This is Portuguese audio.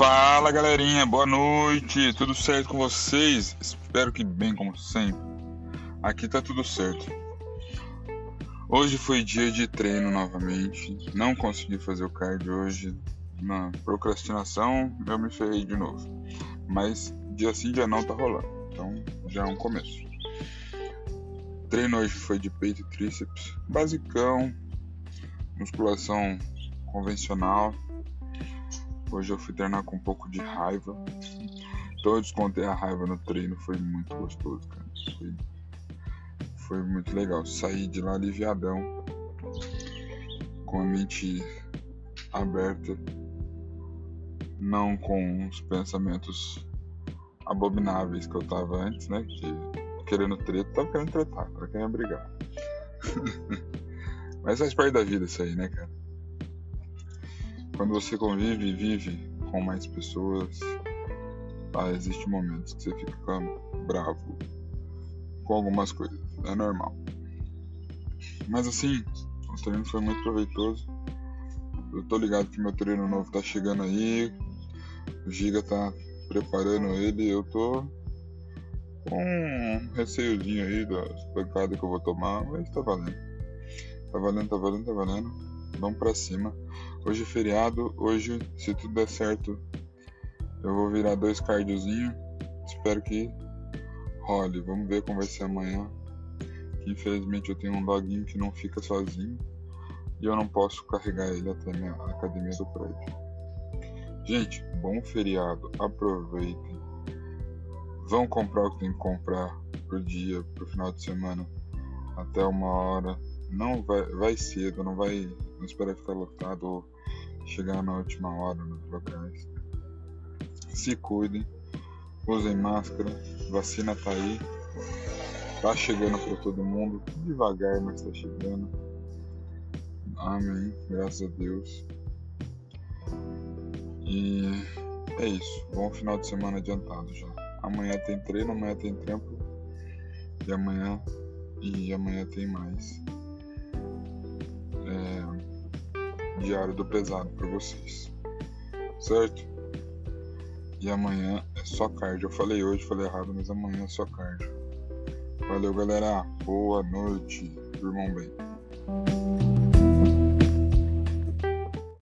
Fala galerinha, boa noite, tudo certo com vocês? Espero que bem como sempre. Aqui tá tudo certo. Hoje foi dia de treino novamente, não consegui fazer o card hoje. Na procrastinação eu me ferrei de novo. Mas dia sim, dia não tá rolando, então já é um começo. Treino hoje foi de peito e tríceps, basicão, musculação convencional Hoje eu fui treinar com um pouco de raiva. Então eu descontei a raiva no treino, foi muito gostoso, cara. Foi, foi muito legal. Saí de lá aliviadão, com a mente aberta, não com os pensamentos abomináveis que eu tava antes, né? Que querendo treta, tava querendo tretar, tava querendo brigar. Mas faz parte da vida isso aí, né, cara? Quando você convive e vive com mais pessoas, tá, existem momentos que você fica bravo com algumas coisas, é normal. Mas assim, o treino foi muito proveitoso. Eu tô ligado que meu treino novo tá chegando aí, o Giga tá preparando ele, eu tô com um receiozinho aí das pancadas que eu vou tomar, mas tá valendo. Tá valendo, tá valendo, tá valendo. Vamos pra cima. Hoje é feriado, hoje, se tudo der certo, eu vou virar dois cardiozinhos. Espero que role. Vamos ver como vai ser amanhã. Que infelizmente eu tenho um doguinho que não fica sozinho. E eu não posso carregar ele até minha academia do prédio. Gente, bom feriado. Aproveitem. Vão comprar o que tem que comprar pro dia, pro final de semana. Até uma hora. Não vai, vai cedo, não vai não esperar ficar lotado ou chegar na última hora nos locais. Se cuidem, usem máscara, vacina tá aí, tá chegando para todo mundo, devagar, mas tá chegando. Amém, graças a Deus. E é isso, bom final de semana adiantado já. Amanhã tem treino, amanhã tem trampo e amanhã e amanhã tem mais. É, diário do pesado para vocês, certo? E amanhã é só card. Eu falei hoje, falei errado, mas amanhã é só card. Valeu, galera. Boa noite. Durmam bem.